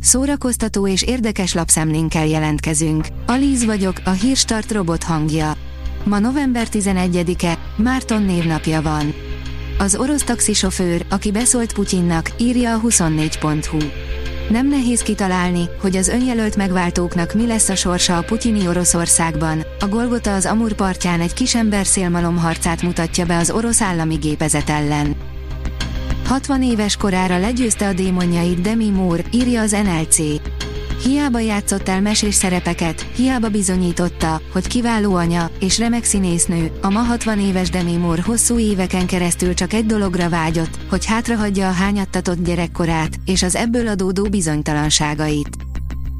Szórakoztató és érdekes lapszemlénkkel jelentkezünk. Alíz vagyok, a hírstart robot hangja. Ma november 11-e, Márton névnapja van. Az orosz taxisofőr, aki beszólt Putyinnak, írja a 24.hu. Nem nehéz kitalálni, hogy az önjelölt megváltóknak mi lesz a sorsa a putyini Oroszországban. A Golgota az Amur partján egy kisember szélmalom harcát mutatja be az orosz állami gépezet ellen. 60 éves korára legyőzte a démonjait Demi Moore, írja az NLC. Hiába játszott el mesés szerepeket, hiába bizonyította, hogy kiváló anya és remek színésznő, a ma 60 éves Demi Moore hosszú éveken keresztül csak egy dologra vágyott, hogy hátrahagyja a hányattatott gyerekkorát és az ebből adódó bizonytalanságait.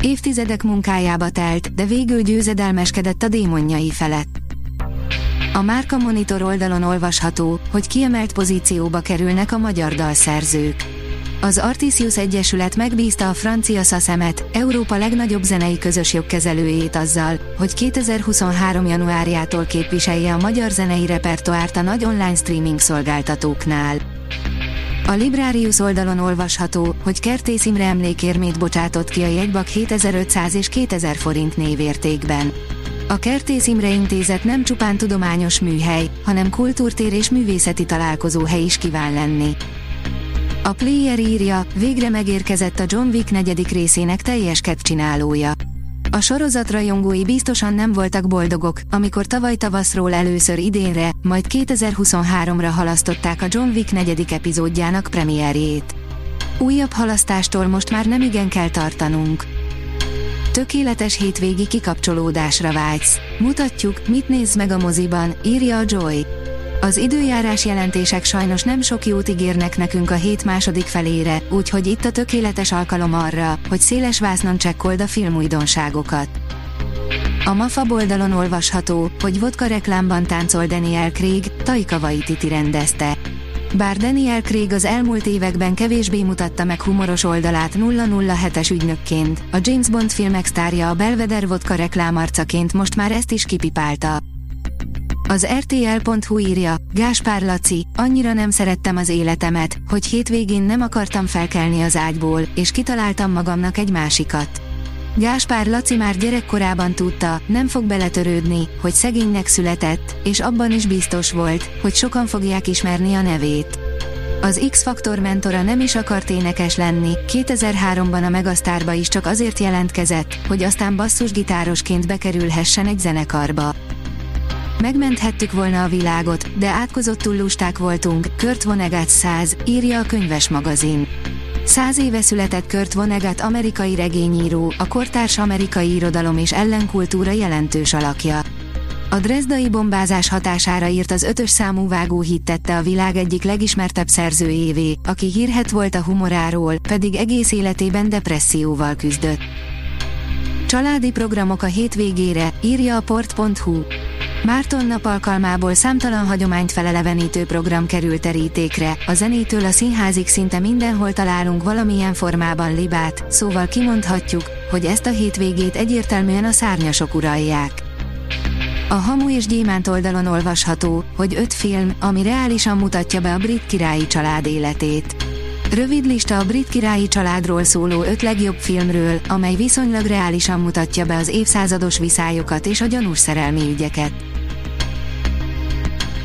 Évtizedek munkájába telt, de végül győzedelmeskedett a démonjai felett. A Márka Monitor oldalon olvasható, hogy kiemelt pozícióba kerülnek a magyar dalszerzők. Az Artisius Egyesület megbízta a francia Szasemet, Európa legnagyobb zenei közös jogkezelőjét azzal, hogy 2023. januárjától képviselje a magyar zenei repertoárt a nagy online streaming szolgáltatóknál. A Librarius oldalon olvasható, hogy Kertész Imre emlékérmét bocsátott ki a jegybak 7500 és 2000 forint névértékben. A Kertész Imre Intézet nem csupán tudományos műhely, hanem kultúrtér és művészeti találkozóhely is kíván lenni. A Player írja, végre megérkezett a John Wick negyedik részének teljes csinálója. A sorozat rajongói biztosan nem voltak boldogok, amikor tavaly tavaszról először idénre, majd 2023-ra halasztották a John Wick negyedik epizódjának premierjét. Újabb halasztástól most már nem igen kell tartanunk. Tökéletes hétvégi kikapcsolódásra vágysz. Mutatjuk, mit néz meg a moziban, írja a Joy. Az időjárás jelentések sajnos nem sok jót ígérnek nekünk a hét második felére, úgyhogy itt a tökéletes alkalom arra, hogy széles vásznon csekkold a filmújdonságokat. A MAFA oldalon olvasható, hogy vodka reklámban táncol Daniel Craig, Taika Waititi rendezte. Bár Daniel Craig az elmúlt években kevésbé mutatta meg humoros oldalát 007-es ügynökként, a James Bond filmek sztárja a Belvedere vodka reklámarcaként most már ezt is kipipálta. Az RTL.hu írja, Gáspár Laci, annyira nem szerettem az életemet, hogy hétvégén nem akartam felkelni az ágyból, és kitaláltam magamnak egy másikat. Gáspár Laci már gyerekkorában tudta, nem fog beletörődni, hogy szegénynek született, és abban is biztos volt, hogy sokan fogják ismerni a nevét. Az X-Faktor mentora nem is akart énekes lenni, 2003-ban a Megasztárba is csak azért jelentkezett, hogy aztán basszusgitárosként bekerülhessen egy zenekarba. Megmenthettük volna a világot, de átkozottul lusták voltunk, Kurt Vonnegut 100, írja a könyves magazin. Száz éve született Kurt Vonnegut amerikai regényíró, a kortárs amerikai irodalom és ellenkultúra jelentős alakja. A drezdai bombázás hatására írt az ötös számú vágóhit tette a világ egyik legismertebb szerzőjévé, aki hírhet volt a humoráról, pedig egész életében depresszióval küzdött. Családi programok a hétvégére, írja a port.hu. Márton nap alkalmából számtalan hagyományt felelevenítő program került terítékre, a zenétől a színházig szinte mindenhol találunk valamilyen formában libát, szóval kimondhatjuk, hogy ezt a hétvégét egyértelműen a szárnyasok uralják. A Hamu és Gyémánt oldalon olvasható, hogy öt film, ami reálisan mutatja be a brit királyi család életét. Rövid lista a brit királyi családról szóló öt legjobb filmről, amely viszonylag reálisan mutatja be az évszázados viszályokat és a gyanús szerelmi ügyeket.